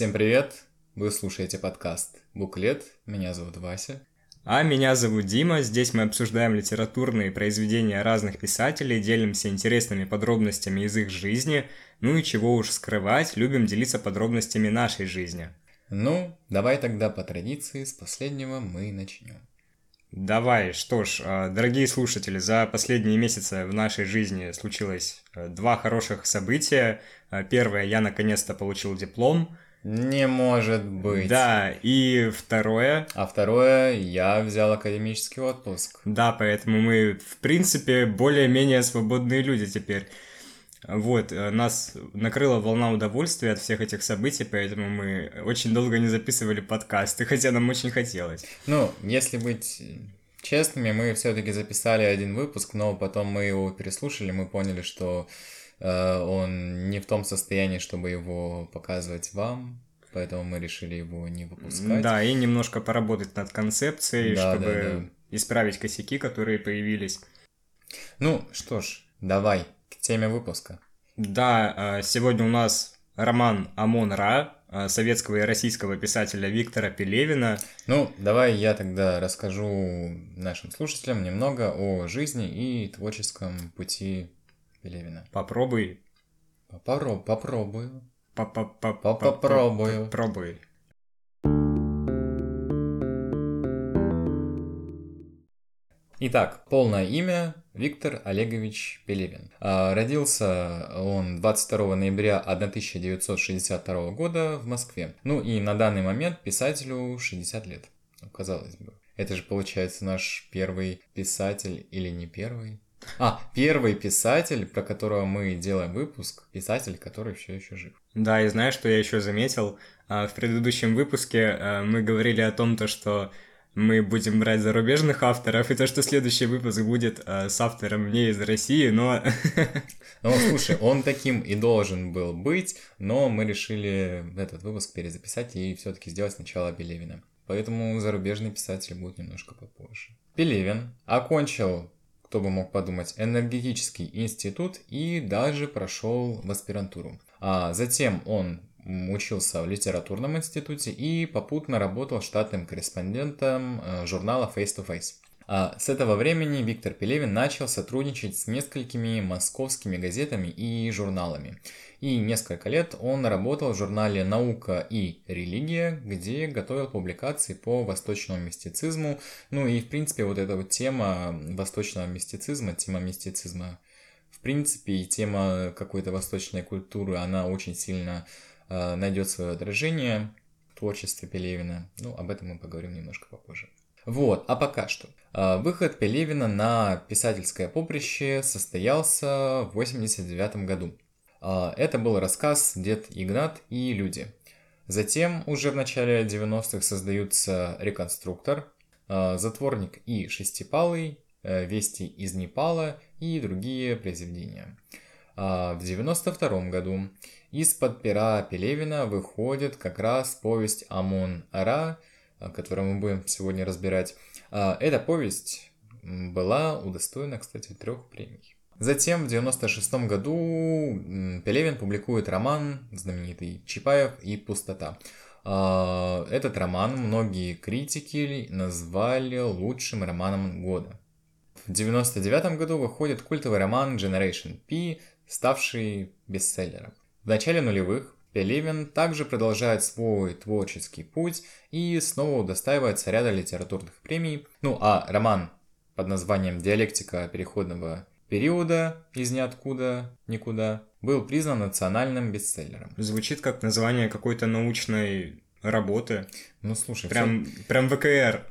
Всем привет! Вы слушаете подкаст «Буклет». Меня зовут Вася. А меня зовут Дима. Здесь мы обсуждаем литературные произведения разных писателей, делимся интересными подробностями из их жизни, ну и чего уж скрывать, любим делиться подробностями нашей жизни. Ну, давай тогда по традиции с последнего мы начнем. Давай, что ж, а, дорогие слушатели, за последние месяцы в нашей жизни случилось э, два хороших события. А, первое, я наконец-то получил диплом – не может быть. Да, и второе... А второе, я взял академический отпуск. Да, поэтому мы, в принципе, более-менее свободные люди теперь. Вот, э, нас накрыла волна удовольствия от всех этих событий, поэтому мы очень долго не записывали подкасты, хотя нам очень хотелось. Ну, если быть честными, мы все-таки записали один выпуск, но потом мы его переслушали, мы поняли, что он не в том состоянии, чтобы его показывать вам, поэтому мы решили его не выпускать. Да, и немножко поработать над концепцией, да, чтобы да, да. исправить косяки, которые появились. Ну что ж, давай к теме выпуска. Да, э, сегодня у нас роман «Амон Ра» э, советского и российского писателя Виктора Пелевина. Ну, давай я тогда расскажу нашим слушателям немного о жизни и творческом пути Пелевина. Попробуй. Попро попробую. Попробую. Попробуй. Итак, полное имя Виктор Олегович Пелевин. А, родился он 22 ноября 1962 года в Москве. Ну и на данный момент писателю 60 лет. Ну, казалось бы. Это же получается наш первый писатель или не первый? А, первый писатель, про которого мы делаем выпуск, писатель, который все еще жив. Да, и знаешь, что я еще заметил? А, в предыдущем выпуске а, мы говорили о том, то, что мы будем брать зарубежных авторов, и то, что следующий выпуск будет э, с автором не из России, но... Ну, слушай, он таким и должен был быть, но мы решили этот выпуск перезаписать и все таки сделать сначала Пелевина. Поэтому зарубежный писатель будет немножко попозже. Пелевин окончил кто бы мог подумать, энергетический институт и даже прошел в аспирантуру. А затем он учился в литературном институте и попутно работал штатным корреспондентом э, журнала Face to Face. А с этого времени Виктор Пелевин начал сотрудничать с несколькими московскими газетами и журналами. И несколько лет он работал в журнале «Наука и религия», где готовил публикации по восточному мистицизму. Ну и, в принципе, вот эта вот тема восточного мистицизма, тема мистицизма, в принципе, и тема какой-то восточной культуры, она очень сильно э, найдет свое отражение в творчестве Пелевина. Ну, об этом мы поговорим немножко попозже. Вот, а пока что. А, выход Пелевина на писательское поприще состоялся в 89 году. А, это был рассказ «Дед Игнат и люди». Затем уже в начале 90-х создаются «Реконструктор», а, «Затворник и Шестипалый», э, «Вести из Непала» и другие произведения. В 92 году из-под пера Пелевина выходит как раз повесть «Амон Ара», которую мы будем сегодня разбирать. А, эта повесть была удостоена, кстати, трех премий. Затем в 96 году Пелевин публикует роман знаменитый «Чапаев и пустота». А, этот роман многие критики назвали лучшим романом года. В 99 году выходит культовый роман Generation P, ставший бестселлером. В начале нулевых Пелевин также продолжает свой творческий путь и снова удостаивается ряда литературных премий. Ну а роман под названием «Диалектика переходного периода из ниоткуда никуда» был признан национальным бестселлером. Звучит как название какой-то научной работы. Ну слушай, прям, все... прям ВКР.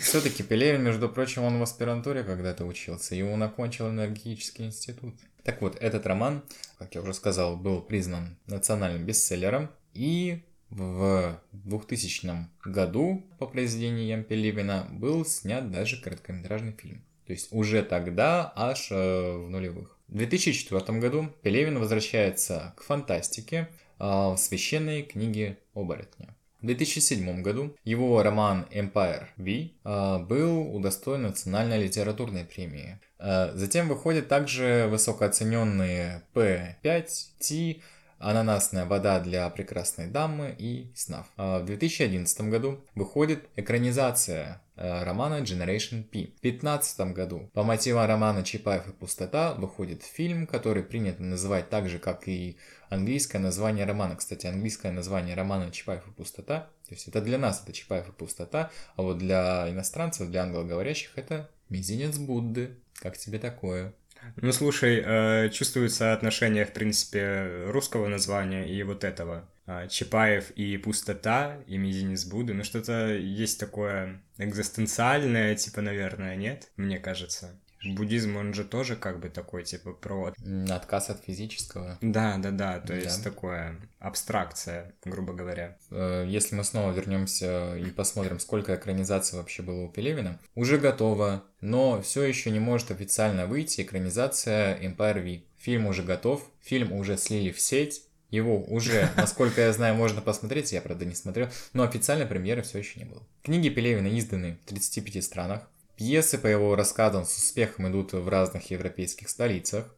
Все-таки Пелевин, между прочим, он в аспирантуре когда-то учился, и он окончил энергетический институт. Так вот, этот роман, как я уже сказал, был признан национальным бестселлером, и в 2000 году по произведениям Пелевина был снят даже короткометражный фильм. То есть уже тогда, аж э, в нулевых. В 2004 году Пелевин возвращается к фантастике э, в священной книге оборотня. В 2007 году его роман Empire V э, был удостоен национальной литературной премии. Э, затем выходят также высокооцененные P5, T, «Ананасная вода для прекрасной дамы» и «Снав». А в 2011 году выходит экранизация романа Generation P. В 2015 году по мотивам романа Чапаев и пустота выходит фильм, который принято называть так же, как и английское название романа. Кстати, английское название романа Чапаев и пустота. То есть это для нас это Чапаев и пустота, а вот для иностранцев, для англоговорящих это «Мизинец Будды». Как тебе такое? Ну, слушай, э, чувствуется отношение, в принципе, русского названия и вот этого. Э, Чапаев и пустота, и мизинец Будды. Ну, что-то есть такое экзистенциальное, типа, наверное, нет? Мне кажется. Буддизм, он же тоже как бы такой, типа, про... Отказ от физического. Да, да, да, то да. есть такое абстракция, грубо говоря. Э, если мы снова вернемся и посмотрим, сколько экранизаций вообще было у Пелевина, уже готово, но все еще не может официально выйти экранизация Empire V. Фильм уже готов, фильм уже слили в сеть, его уже, насколько я знаю, можно посмотреть, я, правда, не смотрел, но официальной премьеры все еще не было. Книги Пелевина изданы в 35 странах, Пьесы, по его рассказам, с успехом идут в разных европейских столицах.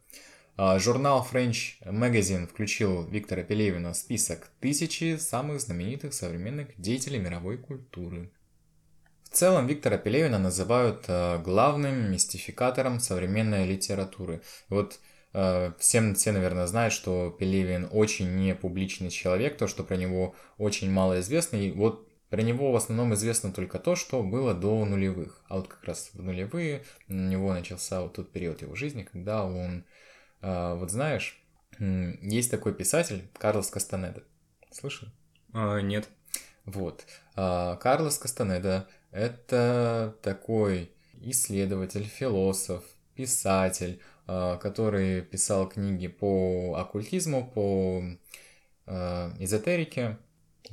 А, журнал French Magazine включил Виктора Пелевина в список тысячи самых знаменитых современных деятелей мировой культуры. В целом Виктора Пелевина называют а, главным мистификатором современной литературы. Вот а, Всем все, наверное, знают, что Пелевин очень не публичный человек, то, что про него очень мало известно. И вот про него в основном известно только то, что было до нулевых. А вот как раз в нулевые у него начался вот тот период его жизни, когда он, э, вот знаешь, есть такой писатель Карлос Кастанеда. Слышал? А, нет. Вот. А, Карлос Кастанеда – это такой исследователь, философ, писатель, а, который писал книги по оккультизму, по а, эзотерике.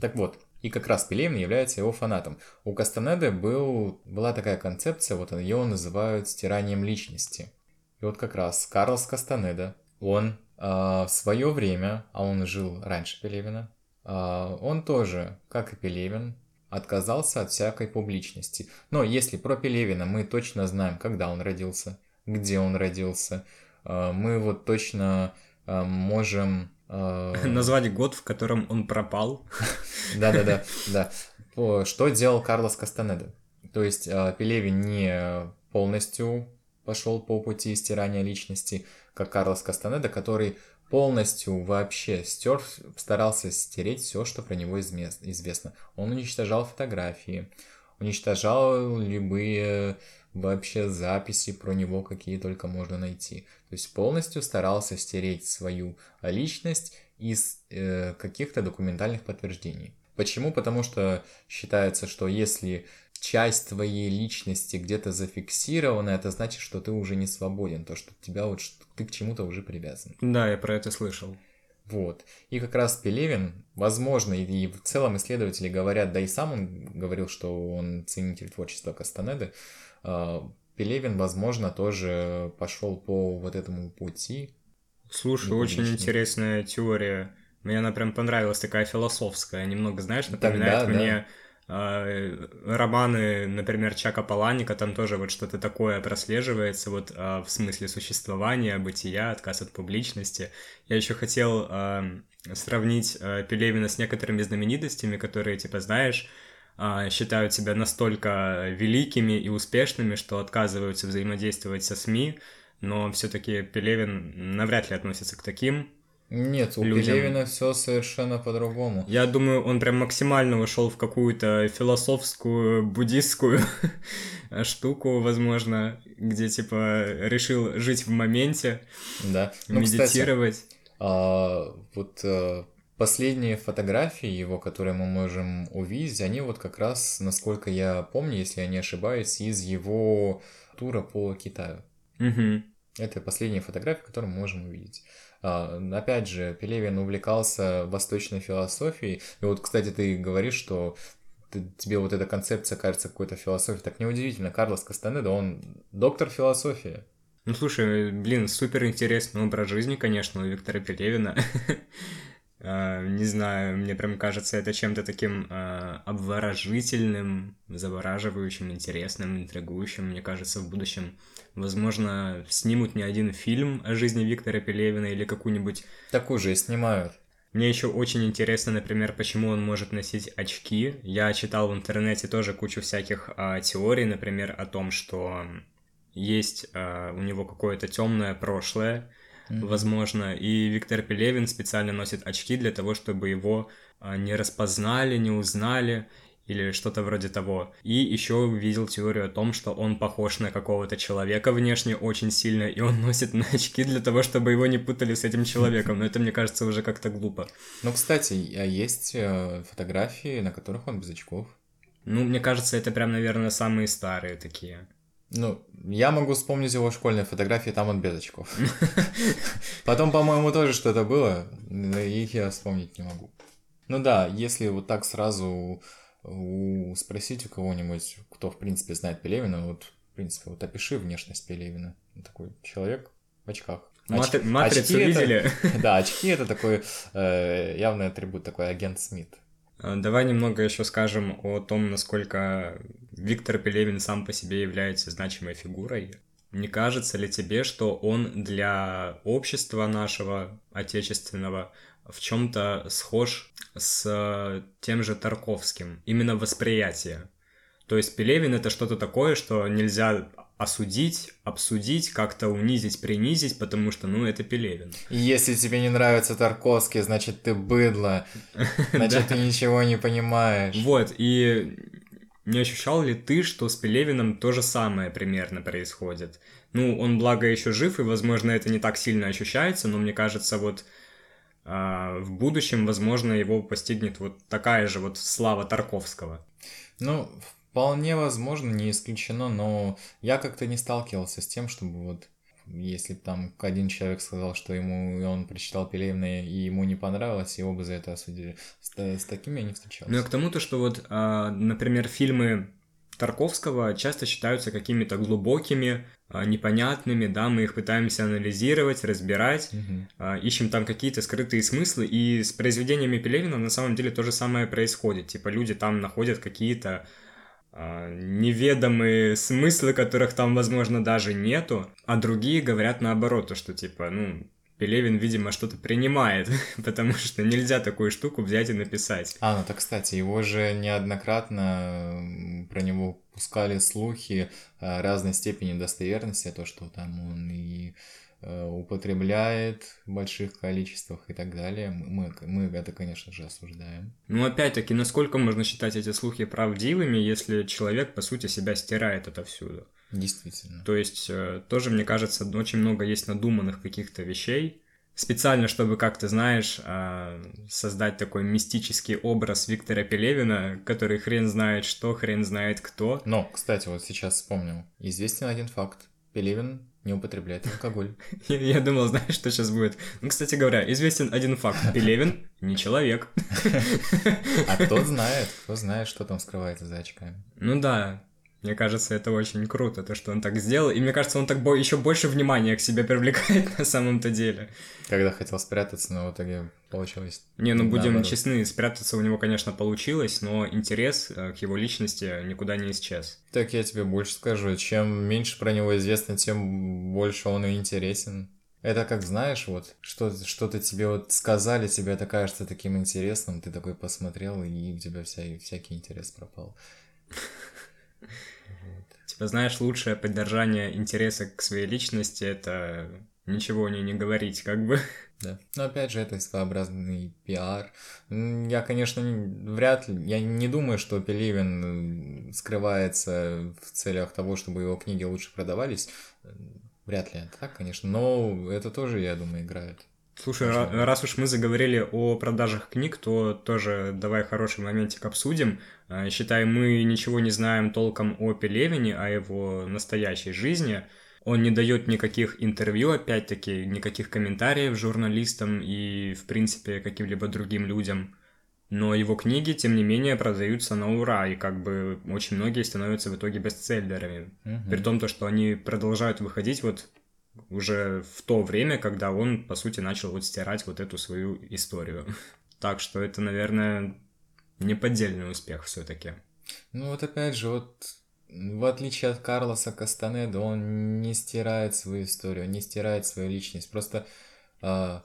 Так вот, и как раз Пелевин является его фанатом. У Кастанеды был, была такая концепция, вот ее называют стиранием личности. И вот как раз Карлос Кастанеда, он э, в свое время, а он жил раньше Пелевина, э, он тоже, как и Пелевин, отказался от всякой публичности. Но если про Пелевина мы точно знаем, когда он родился, где он родился, э, мы вот точно э, можем Назвать год, в котором он пропал. Да-да-да, да. Что делал Карлос Кастанеда? То есть э, Пелевин не полностью пошел по пути стирания личности, как Карлос Кастанеда, который полностью вообще стер, старался стереть все, что про него известно. Он уничтожал фотографии, уничтожал любые вообще записи про него, какие только можно найти. То есть полностью старался стереть свою личность из э, каких-то документальных подтверждений. Почему? Потому что считается, что если часть твоей личности где-то зафиксирована, это значит, что ты уже не свободен, то, что тебя вот ты к чему-то уже привязан. Да, я про это слышал. Вот. И как раз Пелевин, возможно, и в целом исследователи говорят, да и сам он говорил, что он ценитель творчества Кастанеды, Пелевин, возможно, тоже пошел по вот этому пути. Слушай, очень интересная теория. Мне она прям понравилась, такая философская. Немного, знаешь, напоминает Тогда, мне да. э, романы, например, Чака Паланика, там тоже вот что-то такое прослеживается, вот э, в смысле существования, бытия, отказ от публичности. Я еще хотел э, сравнить э, Пелевина с некоторыми знаменитостями, которые, типа, знаешь, считают себя настолько великими и успешными, что отказываются взаимодействовать со СМИ, но все-таки Пелевин навряд ли относится к таким. Нет, у людям. Пелевина все совершенно по-другому. Я думаю, он прям максимально ушел в какую-то философскую, буддистскую штуку, возможно, где типа решил жить в моменте, да. Ну, медитировать. Кстати, а, вот а, Последние фотографии его, которые мы можем увидеть, они вот как раз, насколько я помню, если я не ошибаюсь, из его тура по Китаю. Угу. Это последние фотографии, которые мы можем увидеть. А, опять же, Пелевин увлекался восточной философией. И вот, кстати, ты говоришь, что тебе вот эта концепция кажется какой-то философией. Так неудивительно, Карлос Кастанеда, он доктор философии. Ну, слушай, блин, супер интересный образ жизни, конечно, у Виктора Пелевина. Uh, не знаю, мне прям кажется это чем-то таким uh, обворожительным, завораживающим, интересным, интригующим. Мне кажется, в будущем, возможно, снимут не один фильм о жизни Виктора Пелевина или какую-нибудь... Так уже снимают. Мне еще очень интересно, например, почему он может носить очки. Я читал в интернете тоже кучу всяких а, теорий, например, о том, что есть а, у него какое-то темное прошлое, mm-hmm. возможно, и Виктор Пелевин специально носит очки для того, чтобы его а, не распознали, не узнали или что-то вроде того. И еще увидел теорию о том, что он похож на какого-то человека внешне очень сильно, и он носит на очки для того, чтобы его не путали с этим человеком. Но это, мне кажется, уже как-то глупо. Ну, кстати, а есть э, фотографии, на которых он без очков. Ну, мне кажется, это прям, наверное, самые старые такие. Ну, я могу вспомнить его школьные фотографии, там он без очков. Потом, по-моему, тоже что-то было, но их я вспомнить не могу. Ну да, если вот так сразу спросить у кого-нибудь, кто, в принципе, знает Пелевина, вот, в принципе, вот опиши внешность Пелевина. Такой человек в очках. Оч... Матрицу очки видели? Это, да, очки это такой э, явный атрибут, такой агент Смит. А, давай немного еще скажем о том, насколько Виктор Пелевин сам по себе является значимой фигурой. Не кажется ли тебе, что он для общества нашего отечественного в чем-то схож с тем же Тарковским, именно восприятие. То есть Пелевин это что-то такое, что нельзя осудить, обсудить, как-то унизить, принизить, потому что, ну, это Пелевин. Если тебе не нравится Тарковский, значит, ты быдло, значит, ты ничего не понимаешь. Вот, и не ощущал ли ты, что с Пелевиным то же самое примерно происходит? Ну, он, благо, еще жив, и, возможно, это не так сильно ощущается, но мне кажется, вот а, в будущем, возможно, его постигнет вот такая же вот слава Тарковского. Ну, вполне возможно, не исключено, но я как-то не сталкивался с тем, чтобы вот если бы там один человек сказал, что ему он прочитал Пелевина и ему не понравилось, его бы за это осудили. С, с такими я не встречался. Ну, а к тому-то, что вот, а, например, фильмы Тарковского часто считаются какими-то глубокими, а, непонятными, да, мы их пытаемся анализировать, разбирать, угу. ищем там какие-то скрытые смыслы, и с произведениями Пелевина на самом деле то же самое происходит, типа люди там находят какие-то неведомые смыслы, которых там, возможно, даже нету, а другие говорят наоборот, то, что типа, ну, Пелевин, видимо, что-то принимает, потому что нельзя такую штуку взять и написать. А, ну так, кстати, его же неоднократно про него пускали слухи разной степени достоверности, то, что там он и употребляет в больших количествах и так далее. Мы, мы это, конечно же, осуждаем. Ну, опять-таки, насколько можно считать эти слухи правдивыми, если человек, по сути, себя стирает отовсюду? Действительно. То есть э, тоже, мне кажется, очень много есть надуманных каких-то вещей, специально, чтобы, как ты знаешь, э, создать такой мистический образ Виктора Пелевина, который хрен знает что, хрен знает кто. Но, кстати, вот сейчас вспомнил. Известен один факт. Пелевин не употребляет алкоголь. Я думал, знаешь, что сейчас будет. Ну, кстати говоря, известен один факт. Пелевин не человек. А кто знает, кто знает, что там скрывается за очками. Ну да, мне кажется, это очень круто, то, что он так сделал. И мне кажется, он так бо- еще больше внимания к себе привлекает на самом-то деле. Когда хотел спрятаться, но в итоге получилось. Не, ну будем наоборот. честны, спрятаться у него, конечно, получилось, но интерес э, к его личности никуда не исчез. Так я тебе больше скажу, чем меньше про него известно, тем больше он и интересен. Это как знаешь, вот что, что-то тебе вот сказали, тебе это кажется таким интересным, ты такой посмотрел, и у тебя вся, всякий интерес пропал. Типа, знаешь, лучшее поддержание интереса к своей личности — это ничего о ней не говорить, как бы. Да. Но опять же, это своеобразный пиар. Я, конечно, вряд ли, я не думаю, что Пелевин скрывается в целях того, чтобы его книги лучше продавались. Вряд ли это так, конечно, но это тоже, я думаю, играет. Слушай, Очень раз уж мы заговорили о продажах книг, то тоже давай хороший моментик обсудим. А, считай, мы ничего не знаем толком о Пелевине, о его настоящей жизни. Он не дает никаких интервью, опять-таки, никаких комментариев журналистам и, в принципе, каким-либо другим людям. Но его книги, тем не менее, продаются на ура, и как бы очень многие становятся в итоге бестселлерами. Угу. При том, то, что они продолжают выходить вот уже в то время, когда он, по сути, начал вот стирать вот эту свою историю. Так что это, наверное, неподдельный успех все-таки. Ну вот опять же, вот в отличие от Карлоса Кастанеда, он не стирает свою историю, не стирает свою личность. Просто э,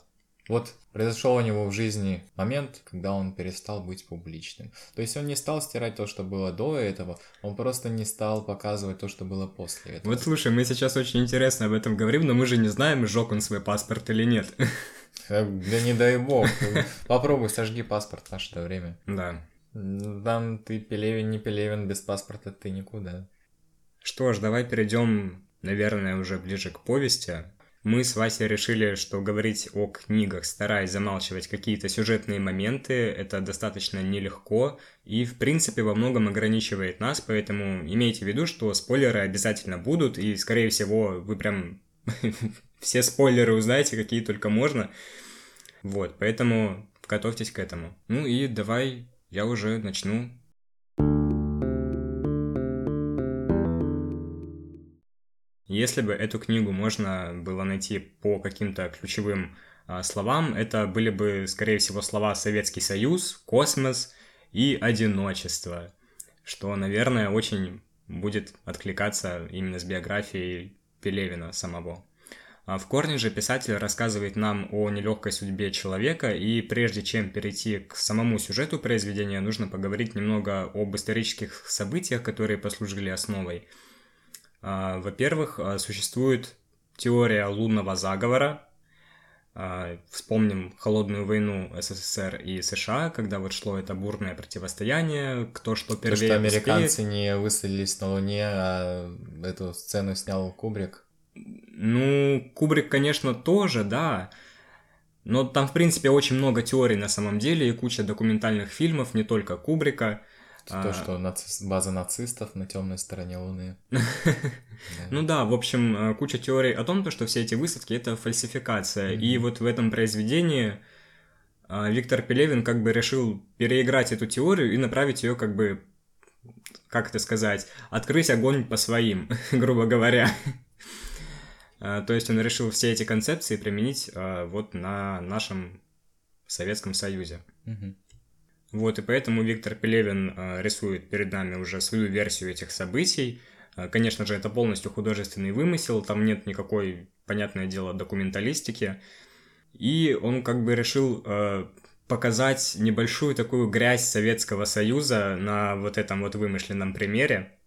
Вот произошел у него в жизни момент, когда он перестал быть публичным. То есть он не стал стирать то, что было до этого, он просто не стал показывать то, что было после этого. Вот слушай, мы сейчас очень интересно об этом говорим, но мы же не знаем, сжег он свой паспорт или нет. Э, да не дай бог. Попробуй, сожги паспорт в наше время. Да. Там ты Пелевин, не Пелевин, без паспорта ты никуда. Что ж, давай перейдем, наверное, уже ближе к повести. Мы с Васей решили, что говорить о книгах, стараясь замалчивать какие-то сюжетные моменты, это достаточно нелегко и, в принципе, во многом ограничивает нас, поэтому имейте в виду, что спойлеры обязательно будут, и, скорее всего, вы прям все спойлеры узнаете, какие только можно. Вот, поэтому готовьтесь к этому. Ну и давай я уже начну Если бы эту книгу можно было найти по каким-то ключевым а, словам, это были бы, скорее всего, слова Советский Союз, космос и одиночество, что, наверное, очень будет откликаться именно с биографией Пелевина самого. А в корне же писатель рассказывает нам о нелегкой судьбе человека, и прежде чем перейти к самому сюжету произведения, нужно поговорить немного об исторических событиях, которые послужили основой – а, во-первых, а, существует теория лунного заговора. Вспомним холодную войну СССР и США, когда вот шло это бурное противостояние, кто что первее То, что американцы успеет. не высадились на Луне, а эту сцену снял Кубрик. Ну, Кубрик, конечно, тоже, да. Но там, в принципе, очень много теорий на самом деле и куча документальных фильмов, не только Кубрика. То, а... что наци... база нацистов на темной стороне Луны. Ну да, в общем, э, куча теорий о том, что все эти высадки — это фальсификация. И вот в этом произведении а, Виктор Пелевин как бы решил переиграть эту теорию и направить ее как бы, как это сказать, открыть огонь по своим, грубо говоря. А, то есть он решил все эти концепции применить а, вот на нашем Советском Союзе. Вот, и поэтому Виктор Пелевин э, рисует перед нами уже свою версию этих событий. Э, конечно же, это полностью художественный вымысел, там нет никакой, понятное дело, документалистики. И он как бы решил э, показать небольшую такую грязь Советского Союза на вот этом вот вымышленном примере.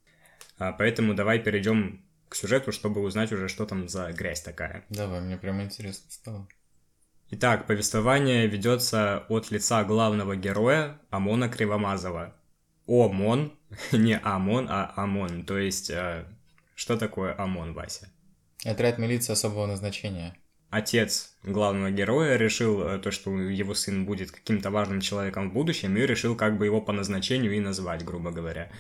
Поэтому давай перейдем к сюжету, чтобы узнать уже, что там за грязь такая. Давай, мне прям интересно стало. Итак, повествование ведется от лица главного героя Амона Кривомазова. Омон, не Амон, а Амон. То есть, э, что такое Амон, Вася? Отряд милиции особого назначения. Отец главного героя решил э, то, что его сын будет каким-то важным человеком в будущем, и решил как бы его по назначению и назвать, грубо говоря.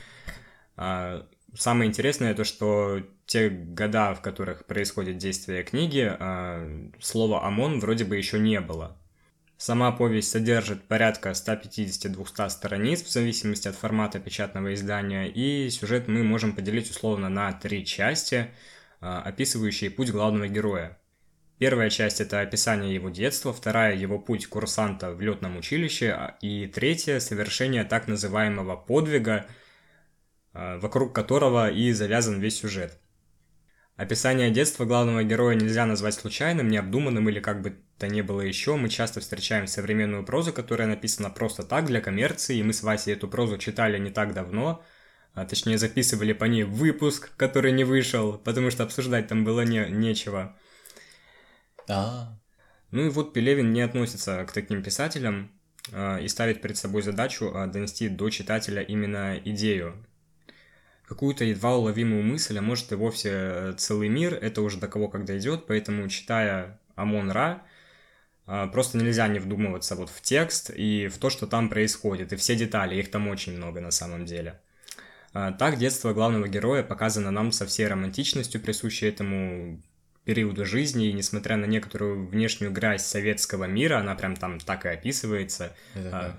Самое интересное то, что те года, в которых происходит действие книги, а, слова «ОМОН» вроде бы еще не было. Сама повесть содержит порядка 150-200 страниц в зависимости от формата печатного издания, и сюжет мы можем поделить условно на три части, а, описывающие путь главного героя. Первая часть – это описание его детства, вторая – его путь курсанта в летном училище, а, и третья – совершение так называемого подвига – вокруг которого и завязан весь сюжет. Описание детства главного героя нельзя назвать случайным, необдуманным или как бы то ни было еще. Мы часто встречаем современную прозу, которая написана просто так, для коммерции, и мы с Васей эту прозу читали не так давно, а точнее записывали по ней выпуск, который не вышел, потому что обсуждать там было не, нечего. А. Ну и вот Пелевин не относится к таким писателям э, и ставит перед собой задачу э, донести до читателя именно идею какую-то едва уловимую мысль, а может и вовсе э, целый мир, это уже до кого когда идет, поэтому читая Амон Ра, а, просто нельзя не вдумываться вот в текст и в то, что там происходит, и все детали, их там очень много на самом деле. А, так детство главного героя показано нам со всей романтичностью, присущей этому периоду жизни, и несмотря на некоторую внешнюю грязь советского мира, она прям там так и описывается, это,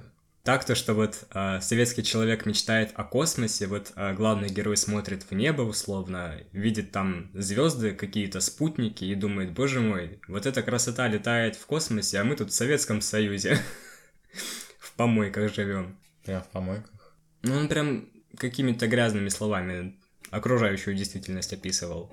так-то, что вот э, советский человек мечтает о космосе, вот э, главный герой смотрит в небо условно, видит там звезды, какие-то спутники и думает, боже мой, вот эта красота летает в космосе, а мы тут в Советском Союзе в помойках живем. Прям в помойках? Ну, он прям какими-то грязными словами окружающую действительность описывал.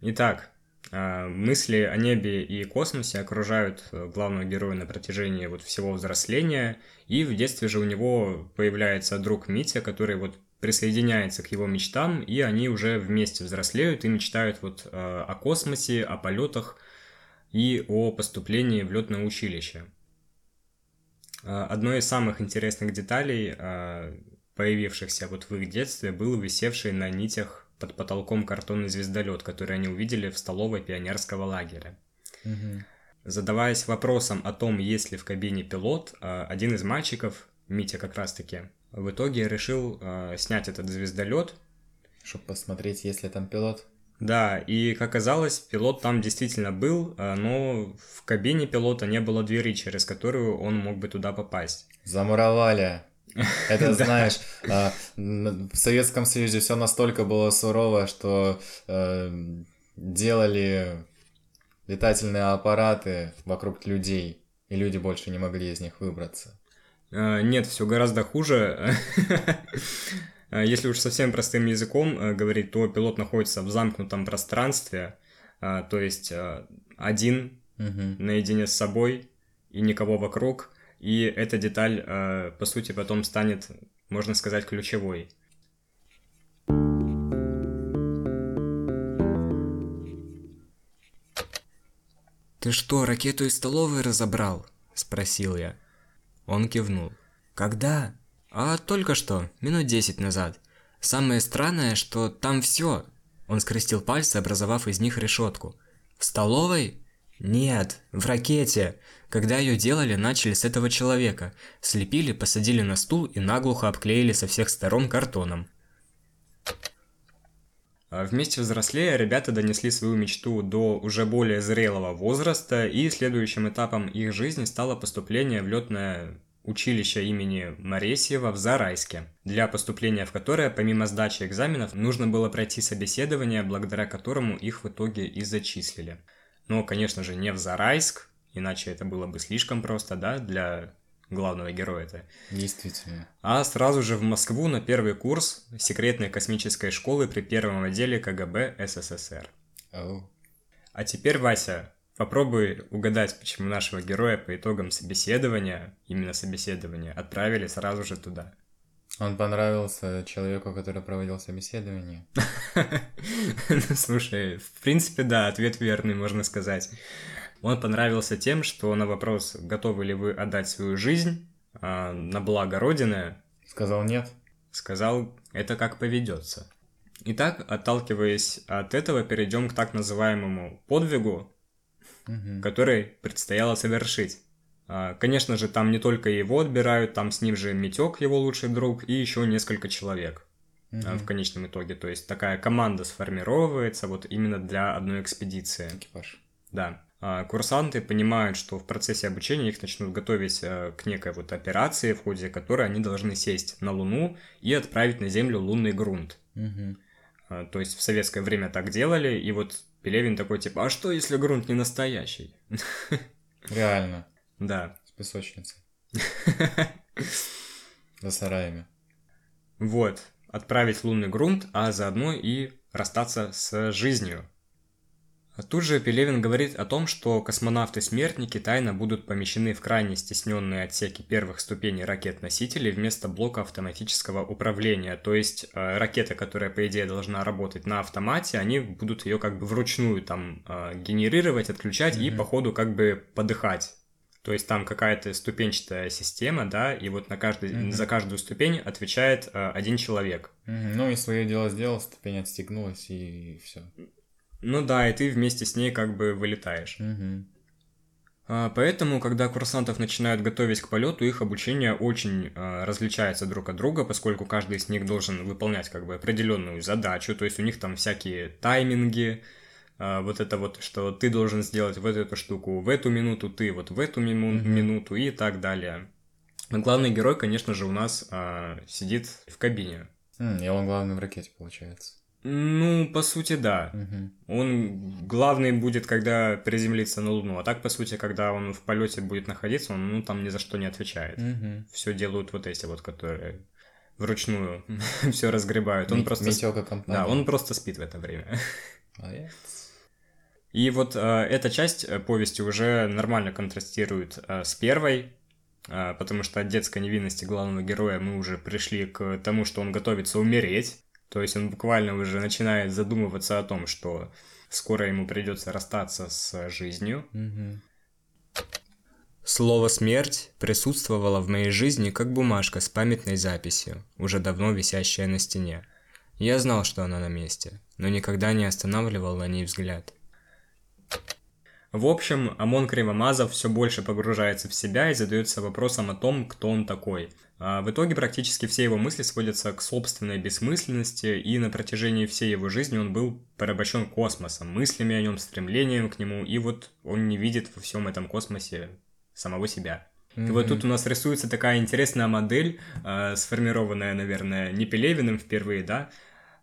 Итак, мысли о небе и космосе окружают э, главного героя на протяжении вот всего взросления, и в детстве же у него появляется друг Митя, который вот присоединяется к его мечтам, и они уже вместе взрослеют и мечтают вот э, о космосе, о полетах и о поступлении в летное училище. А, одной из самых интересных деталей, а, появившихся вот в их детстве, был висевший на нитях под потолком картонный звездолет, который они увидели в столовой пионерского лагеря. Угу. Задаваясь вопросом о том, есть ли в кабине пилот, а, один из мальчиков, Митя как раз-таки, в итоге решил снять этот звездолет. Чтобы посмотреть, есть ли там пилот. Да, и как оказалось, пилот там действительно был, но в кабине пилота не было двери, через которую он мог бы туда попасть. Замуровали. Это, знаешь, а, в Советском Союзе все настолько было сурово, что э, делали летательные аппараты вокруг людей, и люди больше не могли из них выбраться. Э, нет, все гораздо хуже. Если уж совсем простым языком э, говорить, то пилот находится в замкнутом пространстве, то есть один наедине с собой и никого вокруг. И эта деталь, э, по сути, потом станет, можно сказать, ключевой. «Ты что, ракету из столовой разобрал?» – спросил я. Он кивнул. «Когда?» «А только что, минут десять назад. Самое странное, что там все. Он скрестил пальцы, образовав из них решетку. «В столовой?» «Нет, в ракете. Когда ее делали, начали с этого человека. Слепили, посадили на стул и наглухо обклеили со всех сторон картоном. А вместе взрослея ребята донесли свою мечту до уже более зрелого возраста, и следующим этапом их жизни стало поступление в летное училище имени Моресьева в Зарайске, для поступления в которое, помимо сдачи экзаменов, нужно было пройти собеседование, благодаря которому их в итоге и зачислили. Но, конечно же, не в Зарайск, Иначе это было бы слишком просто, да, для главного героя-то. Действительно. А сразу же в Москву на первый курс секретной космической школы при первом отделе КГБ СССР. Oh. А теперь, Вася, попробуй угадать, почему нашего героя по итогам собеседования, именно собеседования, отправили сразу же туда. Он понравился человеку, который проводил собеседование? Слушай, в принципе, да, ответ верный, можно сказать. Он понравился тем, что на вопрос, готовы ли вы отдать свою жизнь а, на благо Родины, сказал нет. Сказал, это как поведется. Итак, отталкиваясь от этого, перейдем к так называемому подвигу, угу. который предстояло совершить. А, конечно же, там не только его отбирают, там с ним же Митек, его лучший друг, и еще несколько человек угу. в конечном итоге. То есть такая команда сформировывается вот именно для одной экспедиции. Экипаж. Да. А, курсанты понимают, что в процессе обучения их начнут готовить э, к некой вот операции, в ходе которой они должны сесть на Луну и отправить на Землю лунный грунт. Угу. То есть в советское время так делали, и вот Пелевин такой типа, а что если грунт не настоящий? Реально. Да. С песочницей. За сараями. Вот. Отправить лунный грунт, а заодно и расстаться с жизнью. Тут же Пелевин говорит о том, что космонавты-смертники тайно будут помещены в крайне стесненные отсеки первых ступеней ракет-носителей вместо блока автоматического управления. То есть э, ракета, которая, по идее, должна работать на автомате, они будут ее как бы вручную там э, генерировать, отключать mm-hmm. и по ходу как бы подыхать. То есть там какая-то ступенчатая система, да, и вот на каждый, mm-hmm. за каждую ступень отвечает э, один человек. Mm-hmm. Ну и свое дело сделал, ступень отстегнулась и все. Ну да, и ты вместе с ней как бы вылетаешь. Угу. А, поэтому, когда курсантов начинают готовить к полету, их обучение очень а, различается друг от друга, поскольку каждый из них должен выполнять как бы определенную задачу, то есть у них там всякие тайминги, вот это вот, что ты должен сделать вот эту штуку в эту минуту, ты вот в эту мину- mm минуту и так далее. Но главный герой, конечно же, у нас а, сидит в кабине. Mm, и он главный в ракете, получается. Ну, по сути, да. Угу. Он главный будет, когда приземлится на Луну, а так, по сути, когда он в полете будет находиться, он ну, там ни за что не отвечает. Угу. Все делают вот эти вот, которые вручную все разгребают. Он просто... компания. Да, он просто спит в это время. Молодец. И вот э, эта часть э, повести уже нормально контрастирует э, с первой, э, потому что от детской невинности главного героя мы уже пришли к тому, что он готовится умереть. То есть он буквально уже начинает задумываться о том, что скоро ему придется расстаться с жизнью. Слово «смерть» присутствовало в моей жизни как бумажка с памятной записью, уже давно висящая на стене. Я знал, что она на месте, но никогда не останавливал на ней взгляд. В общем, Амон Кривомазов все больше погружается в себя и задается вопросом о том, кто он такой. А в итоге практически все его мысли сводятся к собственной бессмысленности, и на протяжении всей его жизни он был порабощен космосом, мыслями о нем, стремлением к нему, и вот он не видит во всем этом космосе самого себя. И вот тут у нас рисуется такая интересная модель, э, сформированная, наверное, не Пелевиным впервые, да,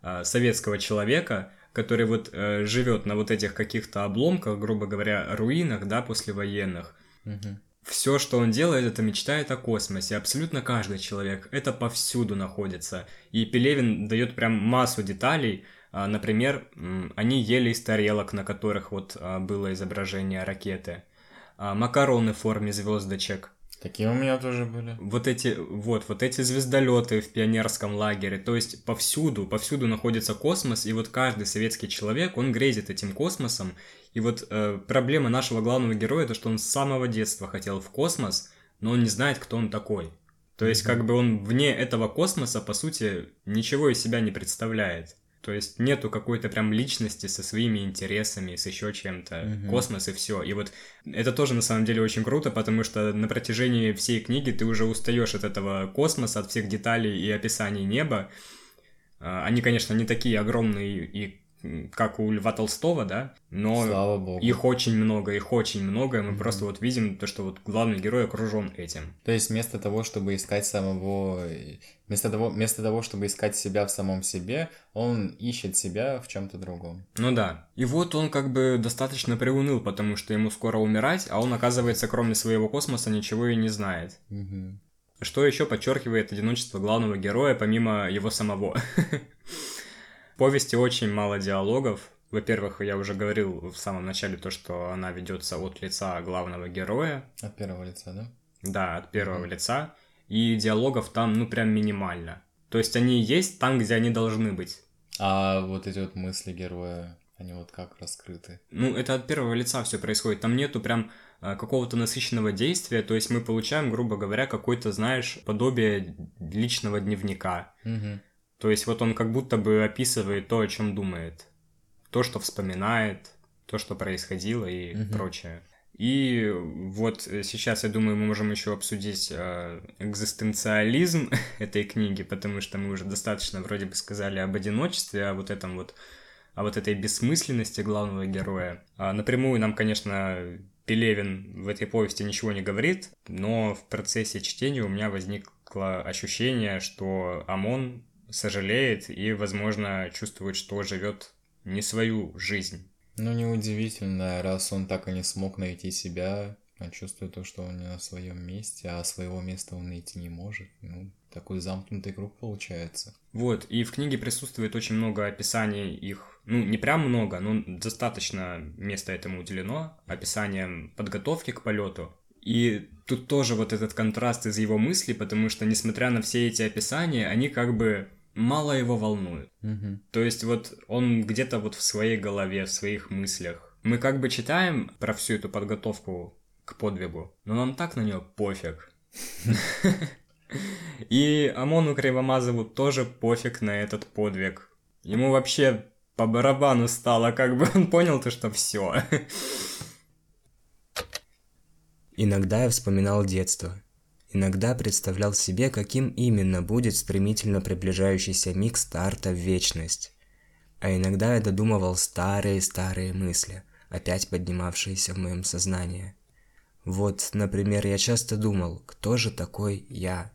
а, советского человека, который вот э, живет на вот этих каких-то обломках, грубо говоря, руинах, да, послевоенных. Мгм. Все, что он делает, это мечтает о космосе. Абсолютно каждый человек. Это повсюду находится. И Пелевин дает прям массу деталей. А, Например, они ели из тарелок, на которых вот а, было изображение ракеты. А, Макароны в форме звездочек. Такие у меня тоже были. Вот эти, вот, вот эти звездолеты в пионерском лагере, то есть повсюду, повсюду находится космос, и вот каждый советский человек, он грезит этим космосом, и вот э, проблема нашего главного героя, то что он с самого детства хотел в космос, но он не знает, кто он такой. То есть, как бы он вне этого космоса, по сути, ничего из себя не представляет. То есть нету какой-то прям личности со своими интересами, с еще чем-то. Мгм. Космос и все. И вот это тоже на самом деле очень круто, потому что на протяжении всей книги ты уже устаешь от этого космоса, от всех деталей и описаний неба. А, Они, конечно, не такие огромные и как у Льва Толстого, да, но Слава богу. их очень много, их очень много, и мы Мгм. просто вот видим то, что вот главный герой окружен этим. То есть вместо того, чтобы искать самого... Вместо того, вместо того, чтобы искать себя в самом себе, он ищет себя в чем-то другом. Ну да. И вот он как бы достаточно приуныл, потому что ему скоро умирать, а он, оказывается, кроме своего космоса ничего и не знает. Мгм. Что еще подчеркивает одиночество главного героя, помимо его самого? Повести очень мало диалогов. Во-первых, я уже говорил в самом начале то, что она ведется от лица главного героя, От первого лица, да? да, от первого Мгм. лица, и диалогов там, ну, прям минимально. То есть они есть там, где они должны быть. А вот эти вот мысли героя, они вот как раскрыты. Ну, это от первого лица все происходит. Там нету прям а, какого-то насыщенного действия. То есть мы получаем, грубо говоря, какой-то, знаешь, подобие личного дневника. Мгм. То есть вот он как будто бы описывает то, о чем думает. То, что вспоминает, то, что происходило и Мгм. прочее. И вот сейчас, я думаю, мы можем еще обсудить э, экзистенциализм этой книги, потому что мы уже достаточно вроде бы сказали об одиночестве, о вот этом вот, о вот этой бессмысленности главного героя. А напрямую нам, конечно, Пелевин в этой повести ничего не говорит, но в процессе чтения у меня возникло ощущение, что Амон сожалеет и, возможно, чувствует, что живет не свою жизнь. Ну, неудивительно, раз он так и не смог найти себя, он чувствует то, что он не на своем месте, а своего места он найти не может. Ну, такой замкнутый круг получается. Вот, и в книге присутствует очень много описаний их, ну, не прям много, но достаточно места этому уделено, описанием подготовки к полету. И тут тоже вот этот контраст из его мыслей, потому что, несмотря на все эти описания, они как бы мало его волнуют. Мгм. То есть вот он где-то вот в своей голове, в своих мыслях. Мы как бы читаем про всю эту подготовку к подвигу, но нам так на нее пофиг. И Амону Кривомазову тоже пофиг на этот подвиг. Ему вообще по барабану стало, как бы он понял то, что все. Иногда я вспоминал детство. Иногда представлял себе, каким именно будет стремительно приближающийся миг старта в вечность. А иногда я додумывал старые-старые мысли, опять поднимавшиеся в моем сознании. Вот, например, я часто думал, кто же такой я?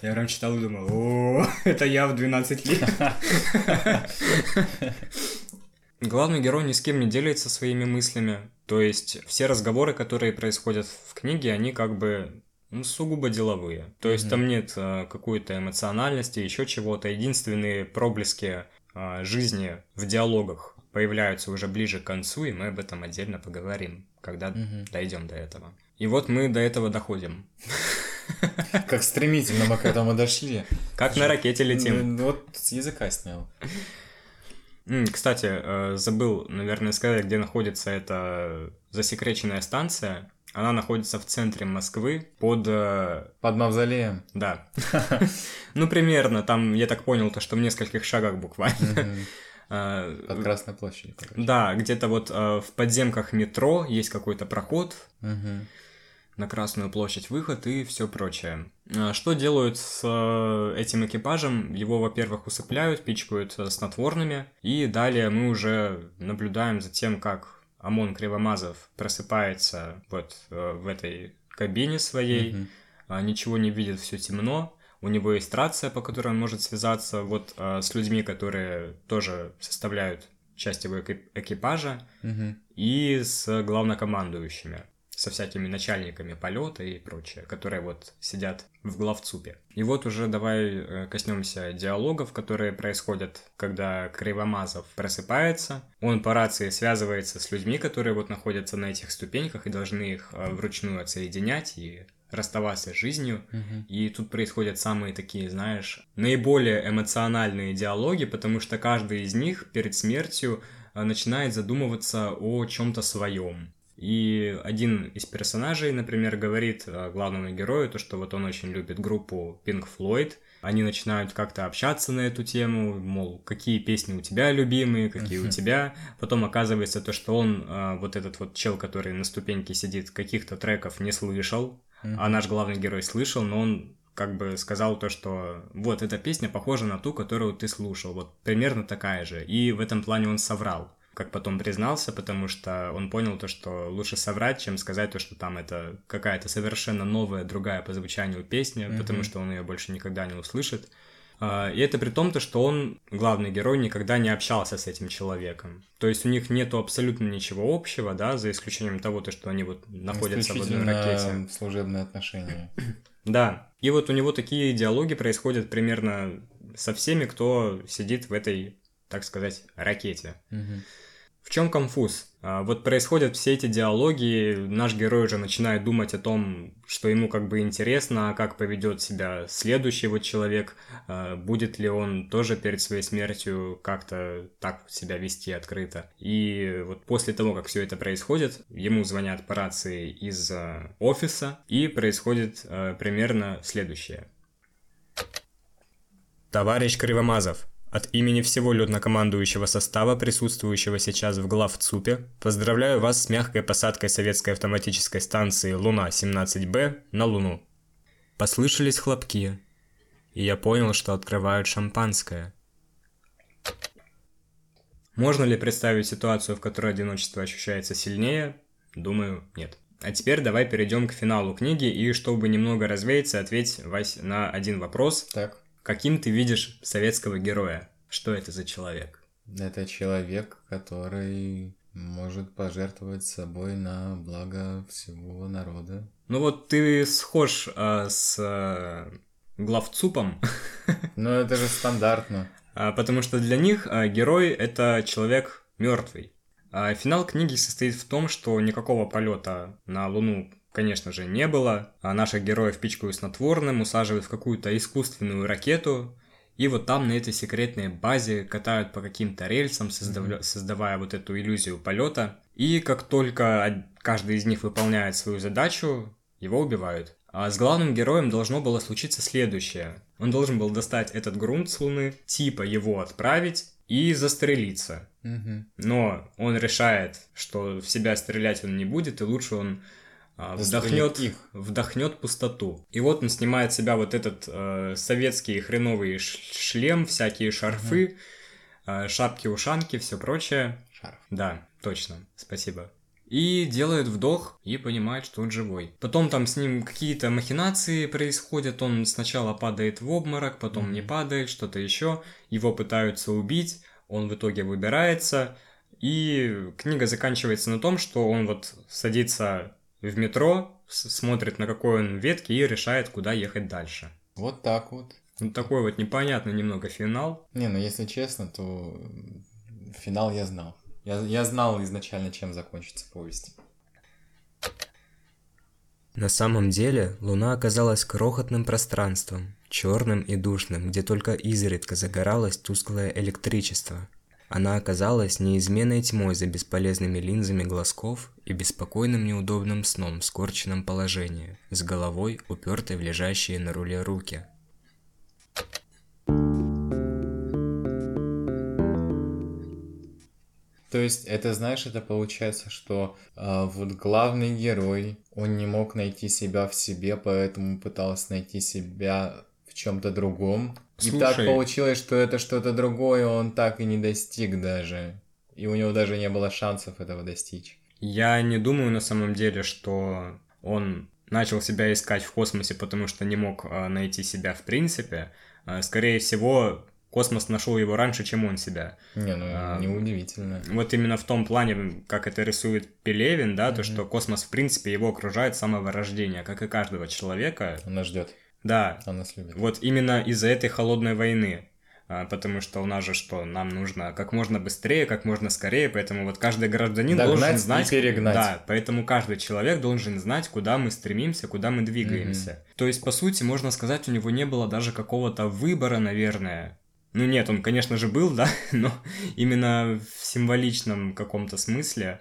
Я прям читал и думал, о, это я в 12 лет. Главный герой ни с кем не делится своими мыслями. То есть все разговоры, которые происходят в книге, они как бы ну, сугубо деловые. То есть Мгм. там нет а, какой-то эмоциональности, еще чего-то. Единственные проблески а, жизни в диалогах появляются уже ближе к концу, и мы об этом отдельно поговорим, когда Мгм. дойдем до этого. И вот мы до этого доходим. Как стремительно мы к этому дошли. Как на ракете летим. Вот с языка снял. Кстати, э, забыл, наверное, сказать, где находится эта засекреченная станция. Она находится в центре Москвы под... э, Под мавзолеем. Да. Ну, примерно, там, я так понял, то, что в нескольких шагах буквально. Э, Под Красной площадью. Да, где-то вот в подземках метро есть какой-то проход. На Красную площадь выход и все прочее. А Что делают с э, этим экипажем? Его, во-первых, усыпляют, пичкают э, снотворными, и далее мы уже наблюдаем за тем, как ОМОН Кривомазов просыпается вот э, в этой кабине своей, а, ничего не видит, все темно. У него есть рация, по которой он может связаться вот с людьми, которые тоже составляют часть его эки- экипажа Мгм. и с главнокомандующими, со всякими начальниками полета и прочее, которые вот сидят в главцупе. И вот уже давай э, коснемся диалогов, которые происходят, когда Кривомазов просыпается. Он по рации связывается с людьми, которые вот находятся на этих ступеньках и должны их э, вручную отсоединять и расставаться с жизнью. Мгм. И тут происходят самые такие, знаешь, наиболее эмоциональные диалоги, потому что каждый из них перед смертью а, начинает задумываться о чем-то своем. И один из персонажей, например, говорит а, главному герою, то, что вот он очень любит группу Pink Floyd. Они начинают как-то общаться на эту тему, мол, какие песни у тебя любимые, какие у тебя. Потом оказывается то, что он, а, вот этот вот чел, который на ступеньке сидит, каких-то треков не слышал, а наш главный герой слышал, но он как бы сказал то, что вот эта песня похожа на ту, которую ты слушал, вот примерно такая же. И в этом плане он соврал, как потом признался, потому что он понял то, что лучше соврать, чем сказать то, что там это какая-то совершенно новая, другая по звучанию песня, Мгм. потому что он ее больше никогда не услышит. А, И это при том, то, что он, главный герой, никогда не общался с этим человеком. То есть у них нету абсолютно ничего общего, да, за исключением того, то, что они вот находятся в одной ракете. служебные отношения. Да. И вот у него такие диалоги происходят примерно со всеми, кто сидит в этой, так сказать, ракете. Мгм. В чем конфуз? А, Вот происходят все эти диалоги, наш герой уже начинает думать о том, что ему как бы интересно, а как поведет себя следующий вот человек, а, будет ли он тоже перед своей смертью как-то так себя вести открыто. И вот после того, как все это происходит, ему звонят по рации из офиса, и происходит примерно следующее. Товарищ Кривомазов, от имени всего летнокомандующего состава, присутствующего сейчас в главцупе, поздравляю вас с мягкой посадкой советской автоматической станции Луна-17Б на Луну. Послышались хлопки, и я понял, что открывают шампанское. Можно ли представить ситуацию, в которой одиночество ощущается сильнее? Думаю, нет. А теперь давай перейдем к финалу книги, и чтобы немного развеяться, ответь, Вась, на один вопрос. Так, Каким ты видишь советского героя? Что это за человек? это человек, который может пожертвовать собой на благо всего народа. Ну вот ты схож а, с а, главцупом, Но это же стандартно. А, потому что для них а, герой это человек мертвый. А финал книги состоит в том, что никакого полета на Луну, конечно же, не было. А наших героев пичкают снотворным, усаживают в какую-то искусственную ракету. И вот там, на этой секретной базе, катают по каким-то рельсам, создавля- создавая вот эту иллюзию полета. И как только каждый из них выполняет свою задачу, его убивают. А с главным героем должно было случиться следующее. Он должен был достать этот грунт с Луны, типа его отправить и застрелиться. Мгм. Но он решает, что в себя стрелять он не будет, и лучше он вдохнет, Застрелит их. вдохнет пустоту. И вот он снимает с себя вот этот э, советский хреновый шлем, всякие шарфы, э, шапки-ушанки, все прочее. Шарф. Да, точно, спасибо. И делает вдох и понимает, что он живой. Потом там с ним какие-то махинации происходят. Он сначала падает в обморок, потом не падает, что-то еще. Его пытаются убить. Он в итоге выбирается. И книга заканчивается на том, что он вот садится в метро, смотрит на какой он ветке и решает, куда ехать дальше. Вот так вот. Вот такой вот непонятный немного финал. Не, ну если честно, то финал я знал. Я, я знал изначально, чем закончится повесть. На самом деле, Луна оказалась крохотным пространством, черным и душным, где только изредка загоралось тусклое электричество. Она оказалась неизменной тьмой за бесполезными линзами глазков и беспокойным неудобным сном в скорченном положении, с головой упертой в лежащие на руле руки. То есть, это, знаешь, это получается, что э, вот главный герой, он не мог найти себя в себе, поэтому пытался найти себя чем-то другом. И так Слушай. получилось, что это что-то другое, он так и не достиг даже. И у него даже не было шансов этого достичь. Я не думаю на самом деле, что он начал себя искать в космосе, потому что не мог а, найти себя в принципе. А, скорее всего, космос нашел его раньше, чем он себя. Не, ну, А, неудивительно. Вот именно в том плане, как это рисует Пелевин, да, то, что космос, в принципе, его окружает с самого рождения, как и каждого человека. Он нас ждет, Да, он нас любит. вот именно из-за этой холодной войны. А, Потому что у нас же что, нам нужно как можно быстрее, как можно скорее, поэтому вот каждый гражданин Догнать должен и знать... перегнать. Да, поэтому каждый человек должен знать, куда мы стремимся, куда мы двигаемся. То есть, по сути, можно сказать, у него не было даже какого-то выбора, наверное. Ну нет, он, конечно же, был, да, но именно в символичном каком-то смысле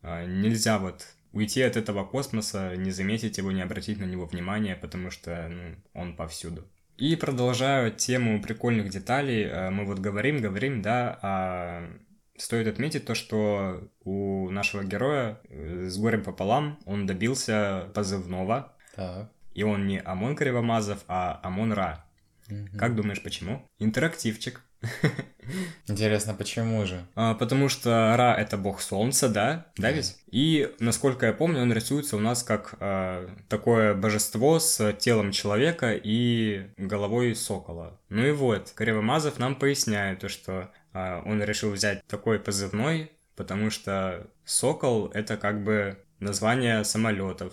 а, нельзя вот уйти от этого космоса, не заметить его, не обратить на него внимания, потому что ну, он повсюду. И продолжаю тему прикольных деталей. э, Мы вот говорим, говорим, да, а стоит отметить то, что у нашего героя э, с горем пополам он добился позывного, Так. и он не Амон Кривомазов, а Амон Ра. Мгм. Как думаешь, почему? Интерактивчик. Интересно, почему же? А, потому что Ра это бог солнца, да? Да Да. ведь? И, насколько я помню, он рисуется у нас как а, такое божество с телом человека и головой сокола. Ну и вот, Кривомазов нам поясняет то, что а, он решил взять такой позывной, потому что сокол это как бы название самолетов,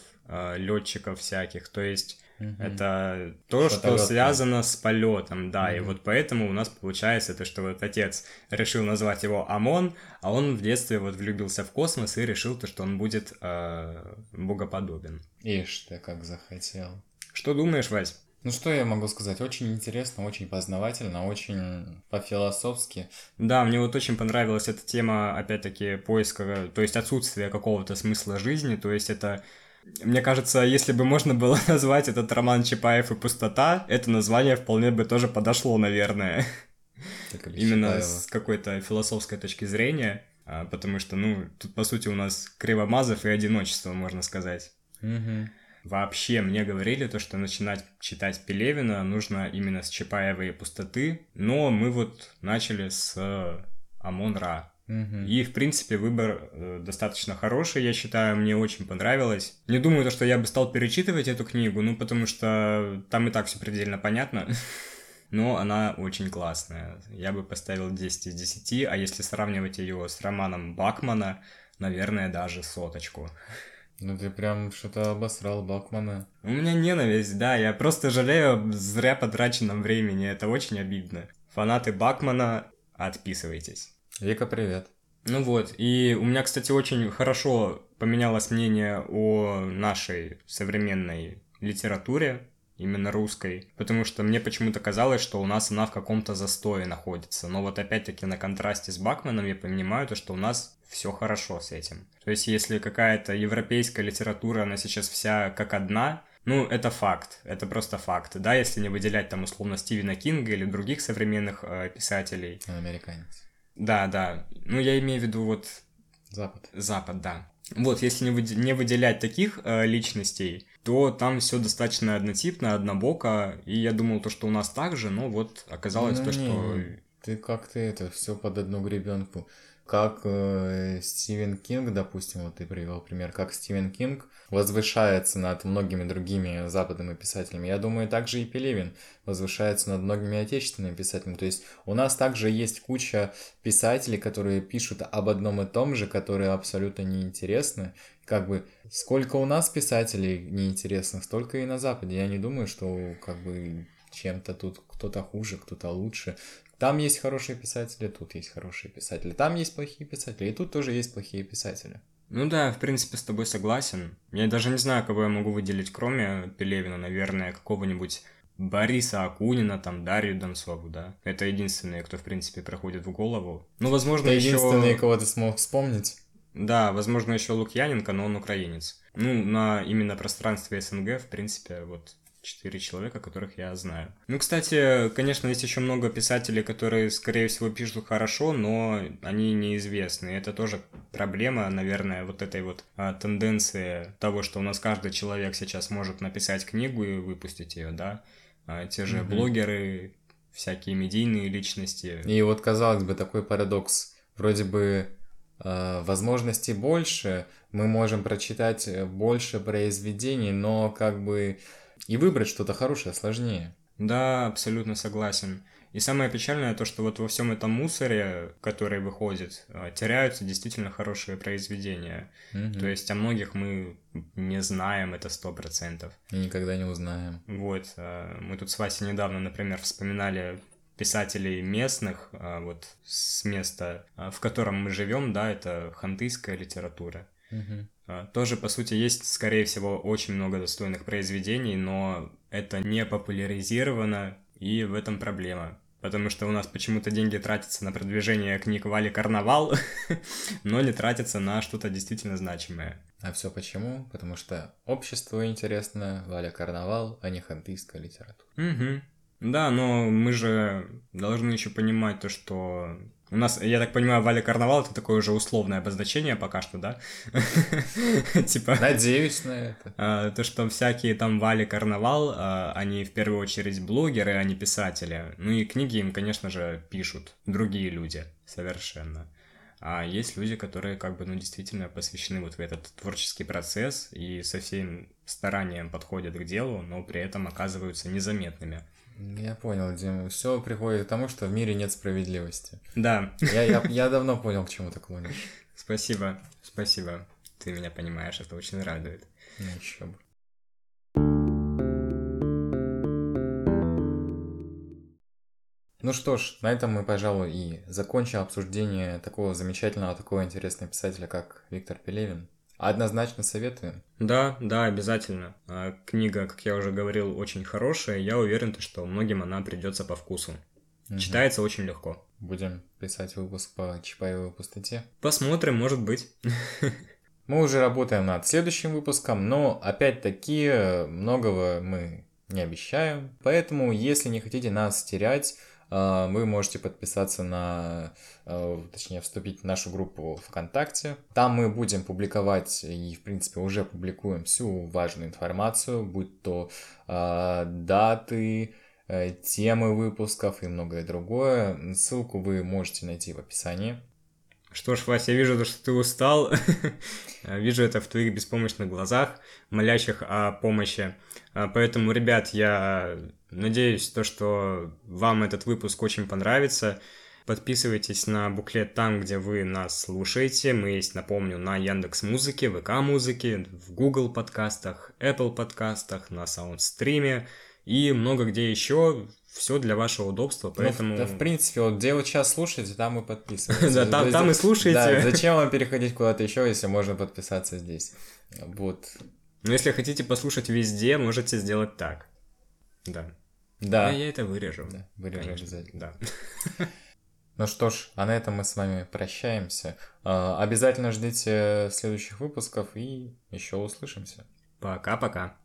летчиков всяких, то есть Это то, что связано с полетом, да, и вот поэтому у нас получается то, что вот отец решил назвать его Амон, а он в детстве вот влюбился в космос и решил то, что он будет э, богоподобен. Ишь ты, как захотел. Что думаешь, Вась? Ну что я могу сказать? Очень интересно, очень познавательно, очень по-философски. Да, мне вот очень понравилась эта тема, опять-таки, поиска, то есть отсутствия какого-то смысла жизни, то есть это мне кажется, если бы можно было назвать этот роман Чапаев и пустота, это название вполне бы тоже подошло, наверное. Именно Чапаева. с какой-то философской точки зрения, а, потому что, ну, тут, по сути, у нас Кривомазов и одиночество, можно сказать. Вообще, мне говорили то, что начинать читать Пелевина нужно именно с Чапаева и пустоты, но мы вот начали с э, Амон-Ра. Мгм. И, в принципе, выбор э, достаточно хороший, я считаю, мне очень понравилось. Не думаю, то, что я бы стал перечитывать эту книгу, ну, потому что там и так все предельно понятно. Но она очень классная. Я бы поставил 10 из 10, а если сравнивать ее с романом Бакмана, наверное, даже соточку. Ну ты прям что-то обосрал Бакмана. У меня ненависть, да, я просто жалею зря потраченном времени, это очень обидно. Фанаты Бакмана, отписывайтесь. Вика, привет. Ну вот, и у меня, кстати, очень хорошо поменялось мнение о нашей современной литературе, именно русской, потому что мне почему-то казалось, что у нас она в каком-то застое находится. Но вот опять-таки на контрасте с Бакманом я понимаю то, что у нас все хорошо с этим. То есть если какая-то европейская литература, она сейчас вся как одна, ну, это факт, это просто факт. Да, если не выделять там условно Стивена Кинга или других современных э, писателей. Американец. Да, да. Ну, я имею в виду вот Запад. Запад, да. Вот, если не, выде- не выделять таких э, личностей, то там все достаточно однотипно, однобоко, и я думал то, что у нас так же, но вот оказалось Ну, то, не, что... Ты как ты это все под одну гребенку. Как э, Стивен Кинг, допустим, вот ты привел пример, как Стивен Кинг возвышается над многими другими западными писателями. Я думаю, также и Пелевин возвышается над многими отечественными писателями. То есть у нас также есть куча писателей, которые пишут об одном и том же, которые абсолютно неинтересны. Как бы сколько у нас писателей неинтересных, столько и на Западе. Я не думаю, что как бы чем-то тут кто-то хуже, кто-то лучше. Там есть хорошие писатели, тут есть хорошие писатели. Там есть плохие писатели, и тут тоже есть плохие писатели. Ну да, в принципе, с тобой согласен. Я даже не знаю, кого я могу выделить, кроме Пелевина, наверное, какого-нибудь Бориса Акунина, там, Дарью Донцову, да. Это единственные, кто, в принципе, проходит в голову. Ну, возможно, Это еще... единственные, кого ты смог вспомнить. Да, возможно, еще Лукьяненко, но он украинец. Ну, на именно пространстве СНГ, в принципе, вот четыре человека, которых я знаю. Ну, кстати, конечно, есть еще много писателей, которые, скорее всего, пишут хорошо, но они неизвестны. Это тоже проблема, наверное, вот этой вот а, тенденции того, что у нас каждый человек сейчас может написать книгу и выпустить ее, да. А, те же Мгм. блогеры, всякие медийные личности. И вот, казалось бы, такой парадокс. Вроде бы э, возможностей больше, мы можем прочитать э, больше произведений, но как бы и выбрать что-то хорошее сложнее. Да, абсолютно согласен. И самое печальное то, что вот во всем этом мусоре, который выходит, а, теряются действительно хорошие произведения. Мгм. То есть о многих мы не знаем, это сто процентов. И никогда не узнаем. Вот, а, мы тут с Васей недавно, например, вспоминали писателей местных, а, вот с места, в котором мы живем, да, это хантыйская литература. Мгм. А, Тоже, по сути, есть, скорее всего, очень много достойных произведений, но это не популяризировано, и в этом проблема. Потому что у нас почему-то деньги тратятся на продвижение книг Вали Карнавал, но не тратятся на что-то действительно значимое. А все почему? Потому что обществу интересно Валя Карнавал, а не хантыйская литература. Угу. Да, но мы же должны еще понимать то, что у нас, я так понимаю, Валя Карнавал это такое уже условное обозначение пока что, да? Типа... Надеюсь на это. А, то, что всякие там Вали Карнавал, а, они в первую очередь блогеры, а не писатели. Ну и книги им, конечно же, пишут другие люди совершенно. А есть люди, которые как бы, ну, действительно посвящены вот в этот творческий процесс и со всем старанием подходят к делу, но при этом оказываются незаметными. Я понял, Дим. Все приходит к тому, что в мире нет справедливости. Да, Я, я, я давно понял, к чему ты клонишь. спасибо, спасибо. Ты меня понимаешь, это очень радует. Ну, еще бы. Ну что ж, на этом мы, пожалуй, и закончим обсуждение такого замечательного, такого интересного писателя, как Виктор Пелевин. Однозначно советуем. Да, да, обязательно. А, Книга, как я уже говорил, очень хорошая. Я уверен, то, что многим она придется по вкусу. Мгм. Читается очень легко. Будем писать выпуск по Чапаевой пустоте. Посмотрим, может быть. Мы уже работаем над следующим выпуском, но опять-таки многого мы не обещаем. Поэтому, если не хотите нас терять, э, вы можете подписаться на, э, точнее, вступить в нашу группу ВКонтакте. Там мы будем публиковать и, в принципе, уже публикуем всю важную информацию, будь то э, даты, э, темы выпусков и многое другое. Ссылку вы можете найти в описании. Что ж, Вася, я вижу, то, что ты устал. вижу это в твоих беспомощных глазах, молящих о помощи. А, Поэтому, ребят, я надеюсь, то, что вам этот выпуск очень понравится. Подписывайтесь на буклет там, где вы нас слушаете. Мы есть, напомню, на Яндекс Музыке, ВК Музыке, в Google подкастах, Apple подкастах, на Саундстриме и много где еще. Все для вашего удобства, поэтому... Ну, да, в принципе, вот где вы сейчас слушаете, там и подписывайтесь. Да, там- там и слушайте. Да, зачем вам переходить куда-то еще, если можно подписаться здесь? Вот. Но если хотите послушать везде, можете сделать так. Да. Да. А я это вырежу. Да, вырежу Конечно, обязательно. Да. Ну что ж, а на этом мы с вами прощаемся. А, Обязательно ждите следующих выпусков и еще услышимся. Пока-пока.